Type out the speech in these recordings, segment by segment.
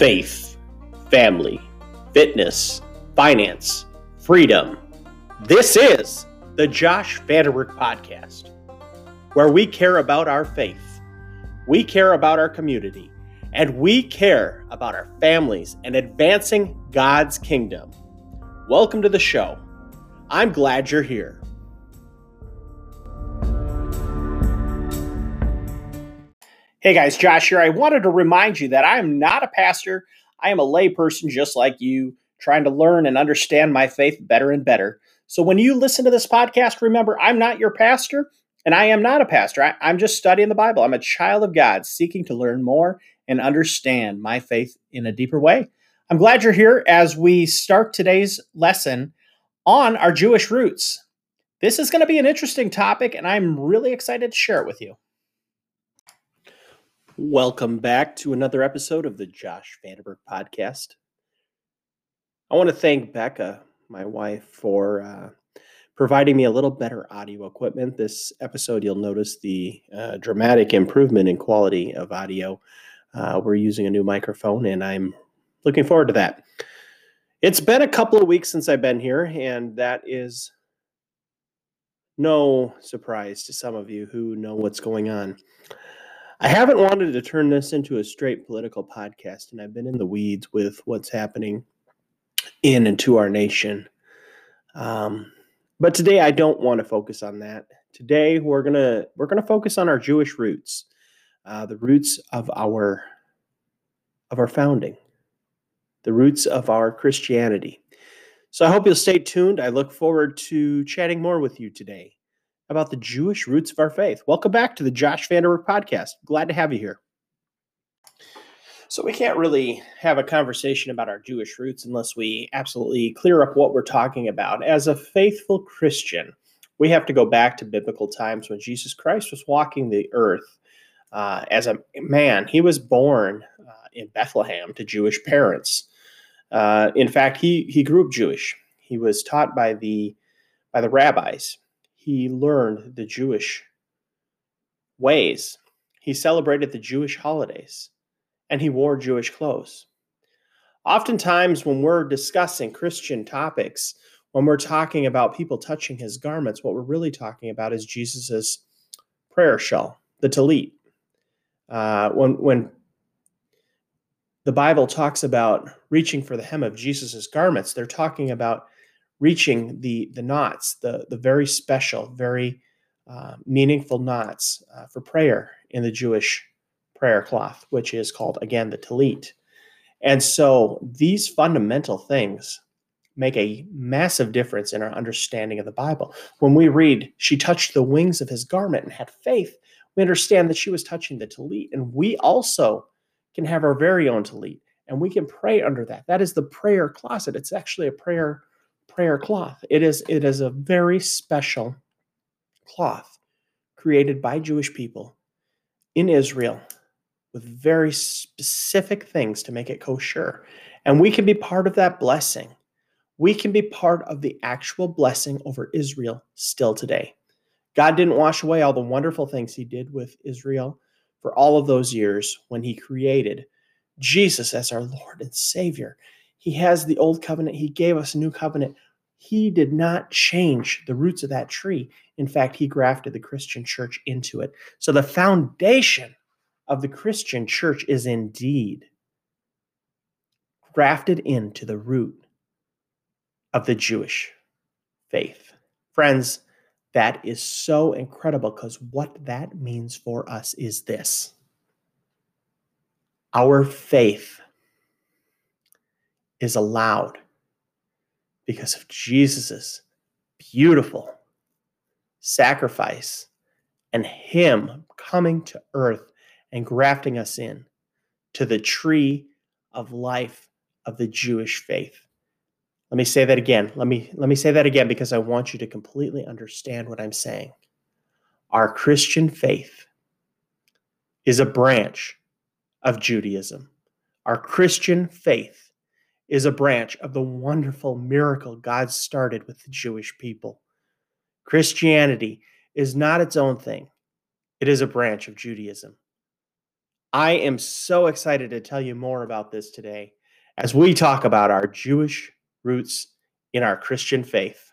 faith, family, fitness, finance, freedom. This is the Josh Vanderberg Podcast, where we care about our faith, we care about our community, and we care about our families and advancing God's kingdom. Welcome to the show. I'm glad you're here. Hey guys, Josh here. I wanted to remind you that I am not a pastor. I am a layperson just like you, trying to learn and understand my faith better and better. So when you listen to this podcast, remember I'm not your pastor and I am not a pastor. I, am just studying the Bible. I'm a child of God seeking to learn more and understand my faith in a deeper way. I'm glad you're here as we start today's lesson on our Jewish roots. This is going to be an interesting topic, and I'm really excited to share it with you. Welcome back to another episode of the Josh Vanderberg podcast. I want to thank Becca, my wife, for uh, providing me a little better audio equipment. This episode, you'll notice the uh, dramatic improvement in quality of audio. Uh, we're using a new microphone, and I'm looking forward to that. It's been a couple of weeks since I've been here, and that is no surprise to some of you who know what's going on. I haven't wanted to turn this into a straight political podcast, and I've been in the weeds with what's happening in and to our nation. Um, but today, I don't want to focus on that. Today, we're gonna we're gonna focus on our Jewish roots, uh, the roots of our of our founding, the roots of our Christianity. So I hope you'll stay tuned. I look forward to chatting more with you today about the Jewish roots of our faith. Welcome back to the Josh Vanderberg podcast. Glad to have you here. So, we can't really have a conversation about our Jewish roots unless we absolutely clear up what we're talking about. As a faithful Christian, we have to go back to biblical times when Jesus Christ was walking the earth uh, as a man. He was born uh, in Bethlehem to Jewish parents. Uh, in fact, he, he grew up Jewish. He was taught by the by the rabbis he learned the Jewish ways. He celebrated the Jewish holidays and he wore Jewish clothes. Oftentimes, when we're discussing Christian topics, when we're talking about people touching his garments, what we're really talking about is Jesus's prayer shawl, the talit. Uh, when when the Bible talks about reaching for the hem of Jesus's garments, they're talking about reaching the the knots, the the very special, very uh, meaningful knots uh, for prayer in the Jewish prayer cloth, which is called again the talit. And so these fundamental things make a massive difference in our understanding of the Bible. When we read, she touched the wings of his garment and had faith, we understand that she was touching the talit. And we also can have our very own talit and we can pray under that. That is the prayer closet. It's actually a prayer prayer cloth. It is it is a very special cloth created by Jewish people in Israel with very specific things to make it kosher. And we can be part of that blessing. We can be part of the actual blessing over Israel still today. God didn't wash away all the wonderful things he did with Israel for all of those years when he created Jesus as our Lord and Savior. He has the old covenant. He gave us a new covenant. He did not change the roots of that tree. In fact, he grafted the Christian church into it. So the foundation of the Christian church is indeed grafted into the root of the Jewish faith. Friends, that is so incredible because what that means for us is this our faith is allowed because of Jesus' beautiful sacrifice and Him coming to earth and grafting us in to the tree of life of the Jewish faith. Let me say that again. Let me let me say that again because I want you to completely understand what I'm saying. Our Christian faith is a branch of Judaism. Our Christian faith is a branch of the wonderful miracle God started with the Jewish people. Christianity is not its own thing, it is a branch of Judaism. I am so excited to tell you more about this today as we talk about our Jewish roots in our Christian faith.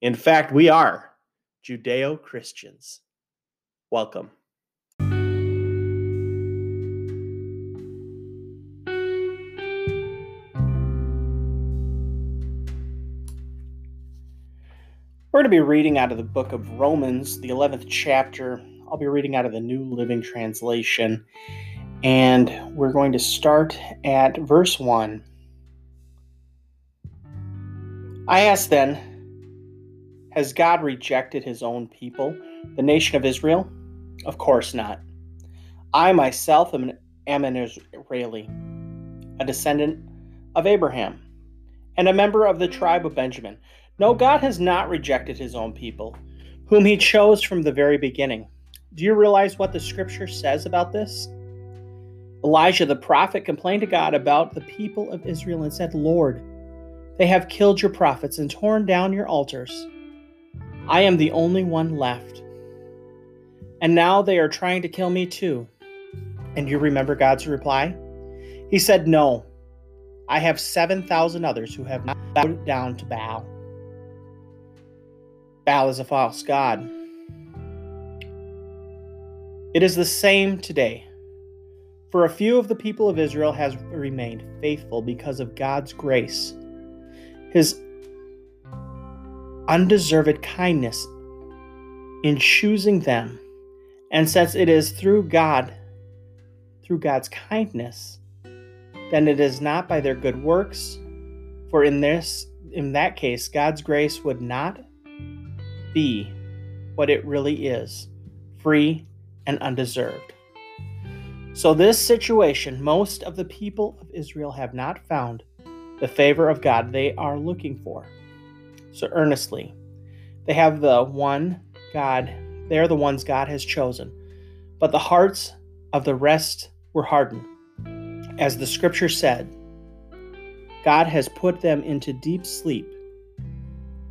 In fact, we are Judeo Christians. Welcome. Going to be reading out of the book of Romans, the 11th chapter. I'll be reading out of the New Living Translation. And we're going to start at verse 1. I ask then, has God rejected his own people, the nation of Israel? Of course not. I myself am an, am an Israeli, a descendant of Abraham, and a member of the tribe of Benjamin. No, God has not rejected his own people, whom he chose from the very beginning. Do you realize what the scripture says about this? Elijah the prophet complained to God about the people of Israel and said, Lord, they have killed your prophets and torn down your altars. I am the only one left. And now they are trying to kill me too. And you remember God's reply? He said, No, I have 7,000 others who have not bowed down to Baal. Baal is a false god. It is the same today. For a few of the people of Israel has remained faithful because of God's grace, his undeserved kindness in choosing them. And since it is through God, through God's kindness, then it is not by their good works, for in this in that case God's grace would not be what it really is, free and undeserved. So, this situation, most of the people of Israel have not found the favor of God they are looking for. So, earnestly, they have the one God, they are the ones God has chosen. But the hearts of the rest were hardened. As the scripture said, God has put them into deep sleep.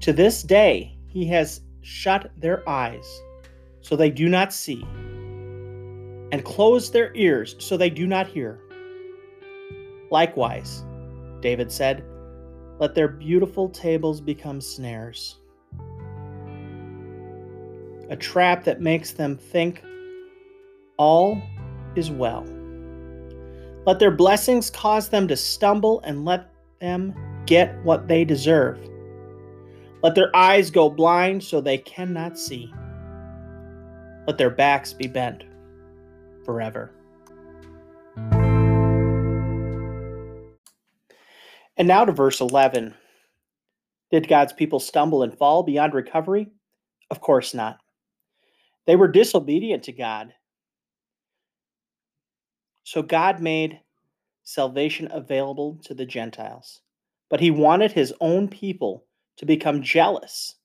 To this day, He has shut their eyes so they do not see and close their ears so they do not hear. Likewise, David said, let their beautiful tables become snares, a trap that makes them think all is well. Let their blessings cause them to stumble and let them get what they deserve. Let their eyes go blind so they cannot see. Let their backs be bent forever. And now to verse 11. Did God's people stumble and fall beyond recovery? Of course not. They were disobedient to God. So God made salvation available to the Gentiles. But he wanted his own people to become jealous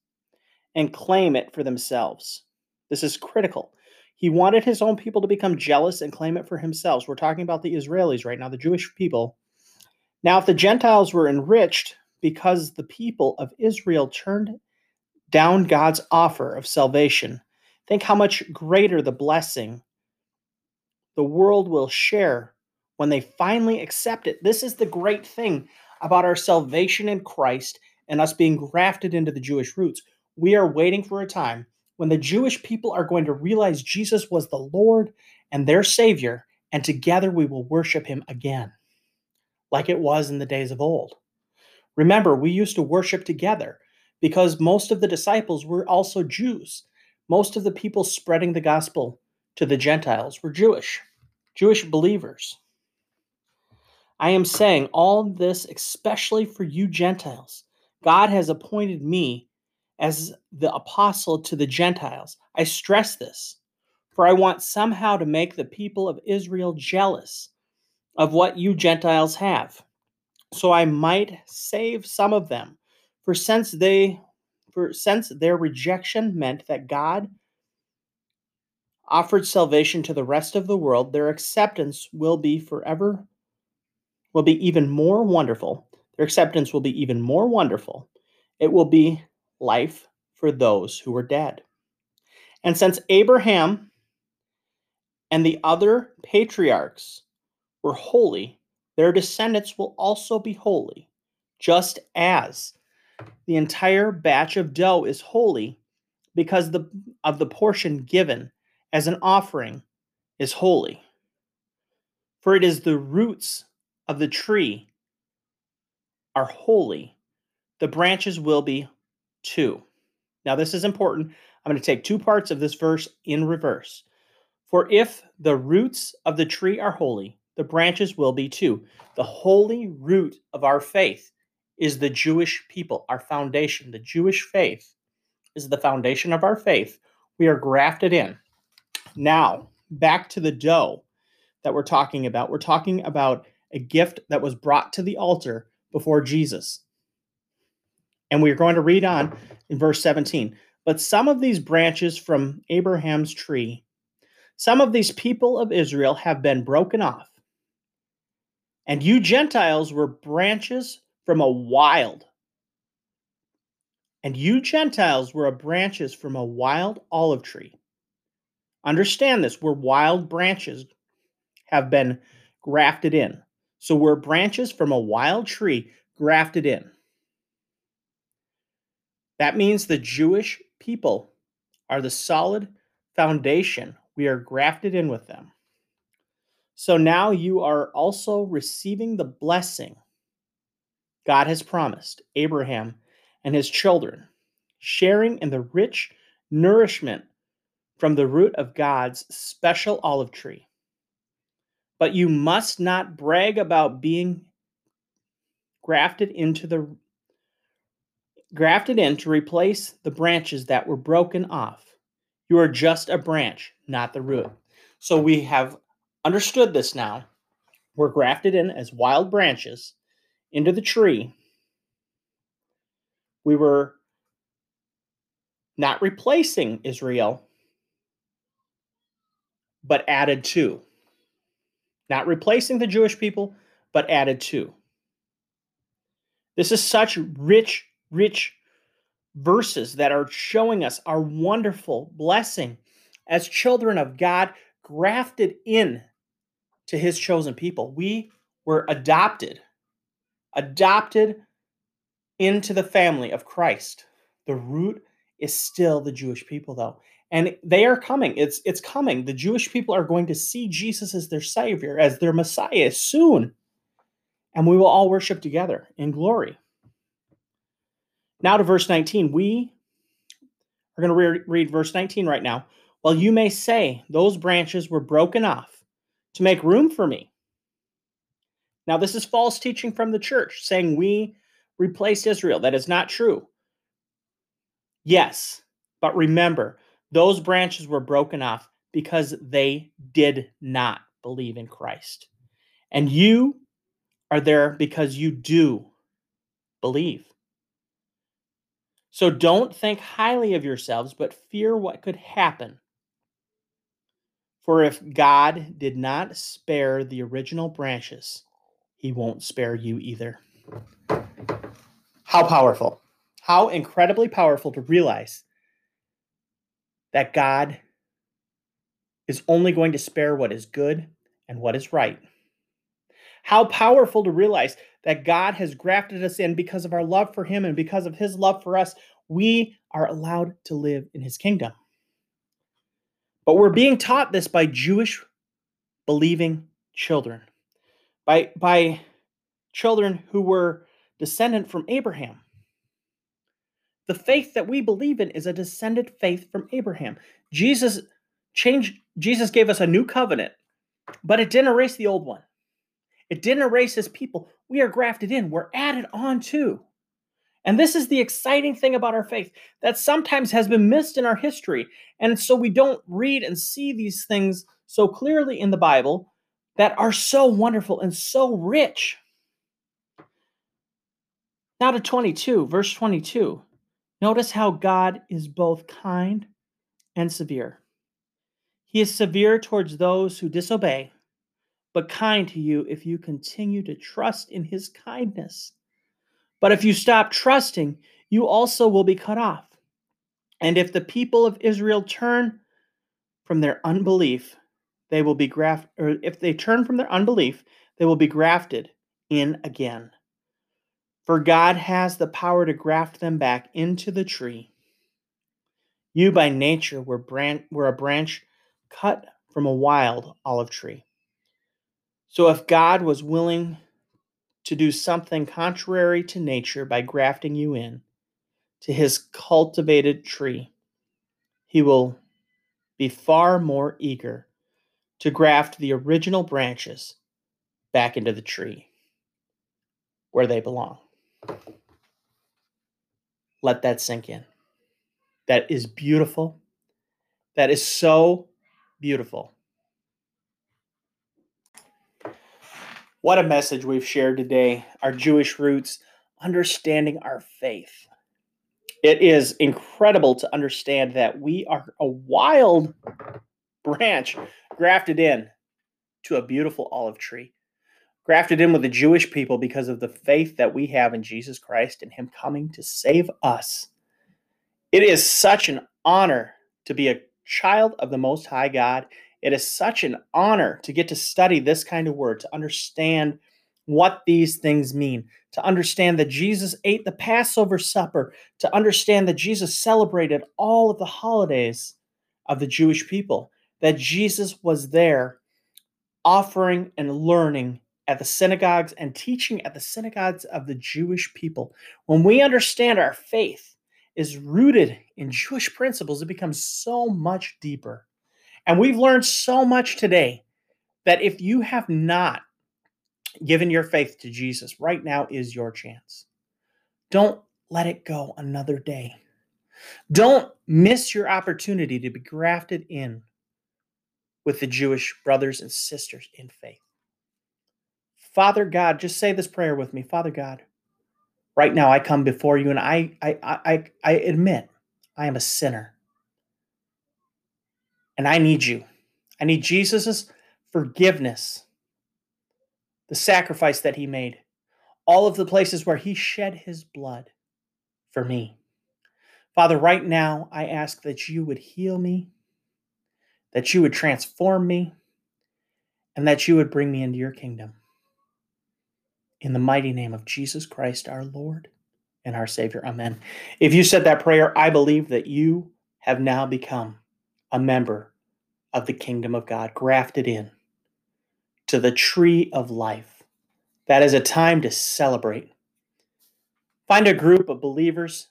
and claim it for themselves. This is critical. He wanted his own people to become jealous and claim it for themselves. We're talking about the Israelis right now, the Jewish people. Now, if the Gentiles were enriched because the people of Israel turned down God's offer of salvation, think how much greater the blessing the world will share when they finally accept it. This is the great thing about our salvation in Christ and us being grafted into the Jewish roots. We are waiting for a time when the Jewish people are going to realize Jesus was the Lord and their Savior, and together we will worship Him again, like it was in the days of old. Remember, we used to worship together because most of the disciples were also Jews. Most of the people spreading the gospel to the Gentiles were Jewish, Jewish believers. I am saying all this especially for you Gentiles. God has appointed me as the apostle to the Gentiles. I stress this, for I want somehow to make the people of Israel jealous of what you Gentiles have, so I might save some of them. For since they for since their rejection meant that God offered salvation to the rest of the world, their acceptance will be forever will be even more wonderful. Their acceptance will be even more wonderful. It will be life for those who were dead. And since Abraham and the other patriarchs were holy, their descendants will also be holy, just as the entire batch of dough is holy because the, of the portion given as an offering is holy. For it is the roots of the tree are holy, the branches will be too. Now, this is important. I'm going to take two parts of this verse in reverse. For if the roots of the tree are holy, the branches will be too. The holy root of our faith is the Jewish people, our foundation. The Jewish faith is the foundation of our faith. We are grafted in. Now, back to the dough that we're talking about. We're talking about a gift that was brought to the altar before Jesus. And we're going to read on in verse 17. But some of these branches from Abraham's tree, some of these people of Israel have been broken off. And you Gentiles were branches from a wild. And you Gentiles were a branches from a wild olive tree. Understand this, we're wild branches have been grafted in. So we're branches from a wild tree grafted in. That means the Jewish people are the solid foundation. We are grafted in with them. So now you are also receiving the blessing God has promised Abraham and his children, sharing in the rich nourishment from the root of God's special olive tree. But you must not brag about being grafted into the grafted in to replace the branches that were broken off. You are just a branch, not the root. So we have understood this now. We're grafted in as wild branches into the tree. We were not replacing Israel, but added to. Not replacing the Jewish people, but added to. This is such rich rich verses that are showing us our wonderful blessing as children of God, grafted in to his chosen people. We were adopted, adopted into the family of Christ. The root is still the Jewish people, though. And they are coming. It's it's coming. The Jewish people are going to see Jesus as their Savior, as their Messiah soon. And we will all worship together in glory. Now to verse 19. We are going to re- read verse 19 right now. Well, you may say, Those branches were broken off to make room for me. Now, this is false teaching from the church saying we replaced Israel. That is not true. Yes, but remember, those branches were broken off because they did not believe in Christ. And you are there because you do believe. So don't think highly of yourselves, but fear what could happen. For if God did not spare the original branches, he won't spare you either. How powerful. How incredibly powerful to realize that God is only going to spare what is good and what is right. How powerful to realize that God has grafted us in because of our love for Him and because of His love for us, we are allowed to live in His kingdom. But we're being taught this by Jewish believing children, by, by children who were descendant from Abraham. The faith that we believe in is a descendant faith from Abraham. Jesus changed Jesus gave us a new covenant, but it didn't erase the old one. It didn't erase his people. We are grafted in, we're added on to. And this is the exciting thing about our faith that sometimes has been missed in our history. And so we don't read and see these things so clearly in the Bible that are so wonderful and so rich. Now to 22, verse 22. Notice how God is both kind and severe. He is severe towards those who disobey but kind to you if you continue to trust in his kindness. But if you stop trusting, you also will be cut off. And if the people of Israel turn from their unbelief, they will be grafted, or if they turn from their unbelief, they will be grafted in again. For God has the power to graft them back into the tree. You by nature were, branch, were a branch cut from a wild olive tree. So if God was willing to do something contrary to nature by grafting you in to his cultivated tree, he will be far more eager to graft the original branches back into the tree where they belong. Let that sink in. That is beautiful. That is so beautiful. What a message we've shared today. Our Jewish roots, understanding our faith. It is incredible to understand that we are a wild branch grafted in to a beautiful olive tree, grafted in with the Jewish people because of the faith that we have in Jesus Christ and Him coming to save us. It is such an honor to be a child of the Most High God. It is such an honor to get to study this kind of word, to understand what these things mean, to understand that Jesus ate the Passover supper, to understand that Jesus celebrated all of the holidays of the Jewish people, that Jesus was there offering and learning at the synagogues and teaching at the synagogues of the Jewish people. When we understand our faith is rooted in Jewish principles, it becomes so much deeper. And we've learned so much today that if you have not given your faith to Jesus, right now is your chance. Don't let it go another day. Don't miss your opportunity to be grafted in with the Jewish brothers and sisters in faith. Father God, just say this prayer with me. Father God, right now I come before you and I I I I admit I am a sinner and I need you. I need Jesus' forgiveness, the sacrifice that he made, all of the places where he shed his blood for me. Father, right now, I ask that you would heal me, that you would transform me, and that you would bring me into your kingdom. In the mighty name of Jesus Christ, our Lord and our Savior. Amen. If you said that prayer, I believe that you have now become a member of the kingdom of God, grafted in to the tree of life. That is a time to celebrate. Find a group of believers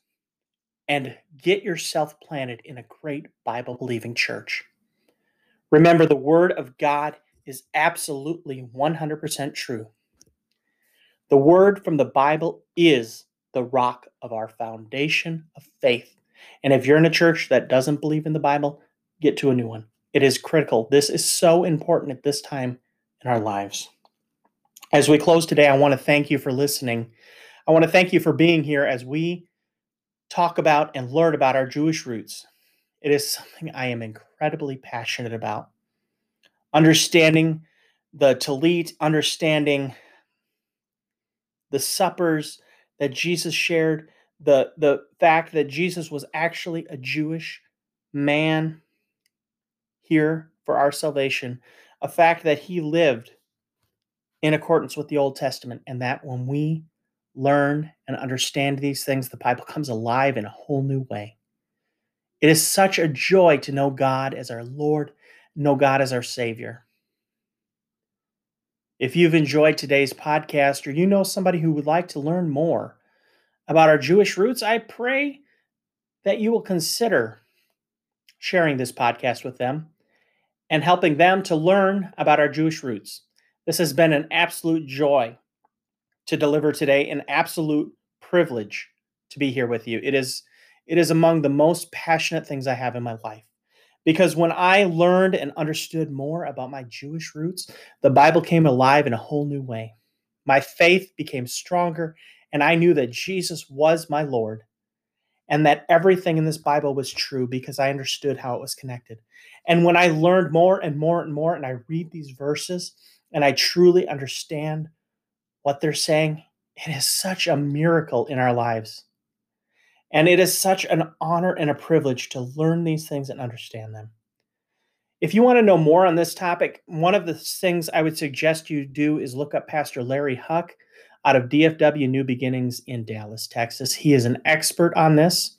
and get yourself planted in a great Bible believing church. Remember, the Word of God is absolutely 100% true. The Word from the Bible is the rock of our foundation of faith. And if you're in a church that doesn't believe in the Bible, get to a new one. It is critical. This is so important at this time in our lives. As we close today, I want to thank you for listening. I want to thank you for being here as we talk about and learn about our Jewish roots. It is something I am incredibly passionate about. Understanding the Talit, understanding the suppers that Jesus shared, the, the fact that Jesus was actually a Jewish man here for our salvation, a fact that he lived in accordance with the Old Testament, and that when we learn and understand these things, the Bible comes alive in a whole new way. It is such a joy to know God as our Lord, know God as our Savior. If you've enjoyed today's podcast or you know somebody who would like to learn more about our Jewish roots, I pray that you will consider sharing this podcast with them and helping them to learn about our Jewish roots. This has been an absolute joy to deliver today, an absolute privilege to be here with you. It is it is among the most passionate things I have in my life. Because when I learned and understood more about my Jewish roots, the Bible came alive in a whole new way. My faith became stronger, and I knew that Jesus was my Lord and that everything in this Bible was true because I understood how it was connected. And when I learned more and more and more, and I read these verses and I truly understand what they're saying, it is such a miracle in our lives. And it is such an honor and a privilege to learn these things and understand them. If you want to know more on this topic, one of the things I would suggest you do is look up Pastor Larry Huch out of DFW New Beginnings in Dallas, Texas. He is an expert on this.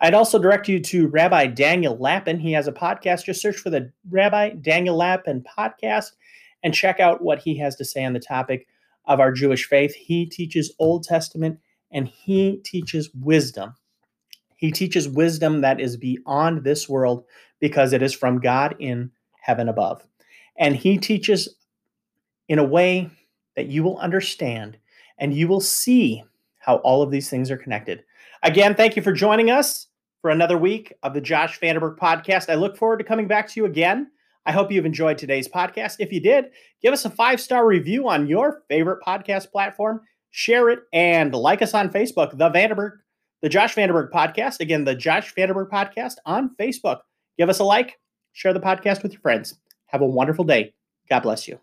I'd also direct you to Rabbi Daniel Lapin. He has a podcast. Just search for the Rabbi Daniel Lapin podcast and check out what he has to say on the topic of our Jewish faith. He teaches Old Testament and he teaches wisdom. He teaches wisdom that is beyond this world because it is from God in heaven above. And he teaches in a way that you will understand and you will see how all of these things are connected. Again, thank you for joining us for another week of the Josh Vanderberg podcast. I look forward to coming back to you again. I hope you've enjoyed today's podcast. If you did, give us a five star review on your favorite podcast platform, share it, and like us on Facebook, the Vanderberg, the Josh Vanderberg podcast. Again, the Josh Vanderberg podcast on Facebook. Give us a like, share the podcast with your friends. Have a wonderful day. God bless you.